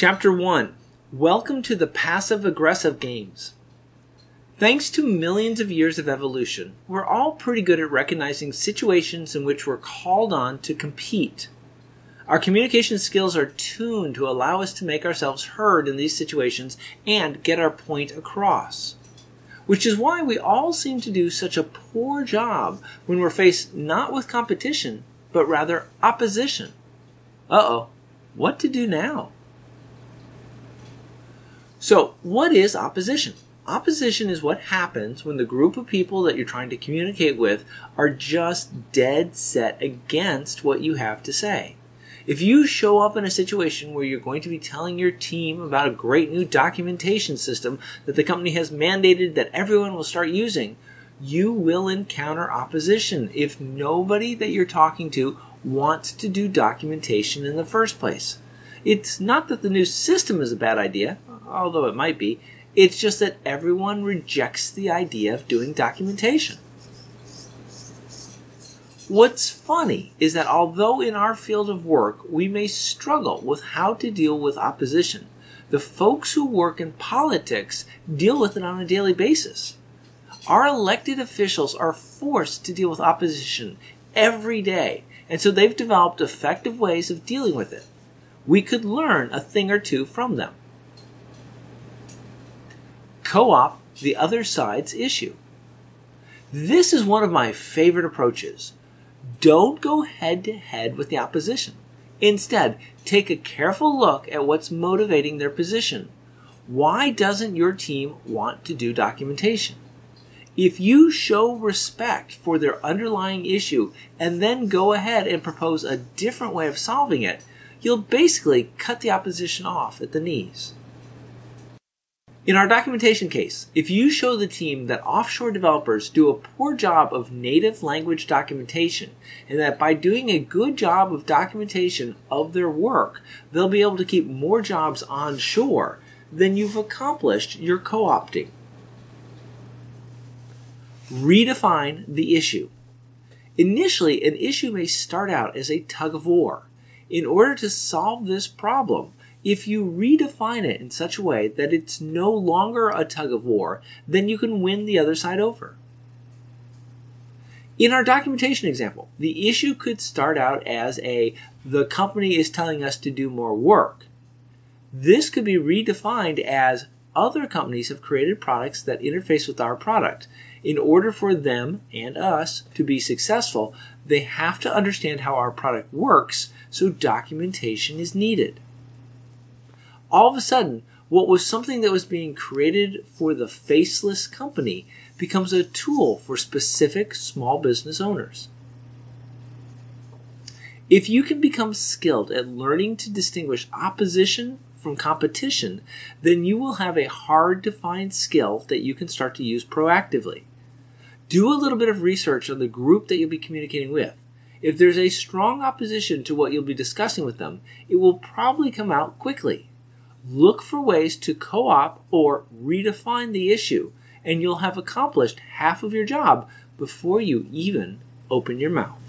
Chapter 1 Welcome to the Passive Aggressive Games. Thanks to millions of years of evolution, we're all pretty good at recognizing situations in which we're called on to compete. Our communication skills are tuned to allow us to make ourselves heard in these situations and get our point across. Which is why we all seem to do such a poor job when we're faced not with competition, but rather opposition. Uh oh, what to do now? So, what is opposition? Opposition is what happens when the group of people that you're trying to communicate with are just dead set against what you have to say. If you show up in a situation where you're going to be telling your team about a great new documentation system that the company has mandated that everyone will start using, you will encounter opposition if nobody that you're talking to wants to do documentation in the first place. It's not that the new system is a bad idea, although it might be. It's just that everyone rejects the idea of doing documentation. What's funny is that although in our field of work we may struggle with how to deal with opposition, the folks who work in politics deal with it on a daily basis. Our elected officials are forced to deal with opposition every day, and so they've developed effective ways of dealing with it. We could learn a thing or two from them co op the other side's issue. This is one of my favorite approaches. Don't go head to head with the opposition. Instead, take a careful look at what's motivating their position. Why doesn't your team want to do documentation? If you show respect for their underlying issue and then go ahead and propose a different way of solving it, you'll basically cut the opposition off at the knees. In our documentation case, if you show the team that offshore developers do a poor job of native language documentation, and that by doing a good job of documentation of their work, they'll be able to keep more jobs onshore, then you've accomplished your co opting. Redefine the issue. Initially, an issue may start out as a tug of war. In order to solve this problem, if you redefine it in such a way that it's no longer a tug of war, then you can win the other side over. In our documentation example, the issue could start out as a the company is telling us to do more work. This could be redefined as other companies have created products that interface with our product. In order for them and us to be successful, they have to understand how our product works, so documentation is needed all of a sudden, what was something that was being created for the faceless company becomes a tool for specific small business owners. If you can become skilled at learning to distinguish opposition from competition, then you will have a hard to find skill that you can start to use proactively. Do a little bit of research on the group that you'll be communicating with. If there's a strong opposition to what you'll be discussing with them, it will probably come out quickly. Look for ways to co op or redefine the issue, and you'll have accomplished half of your job before you even open your mouth.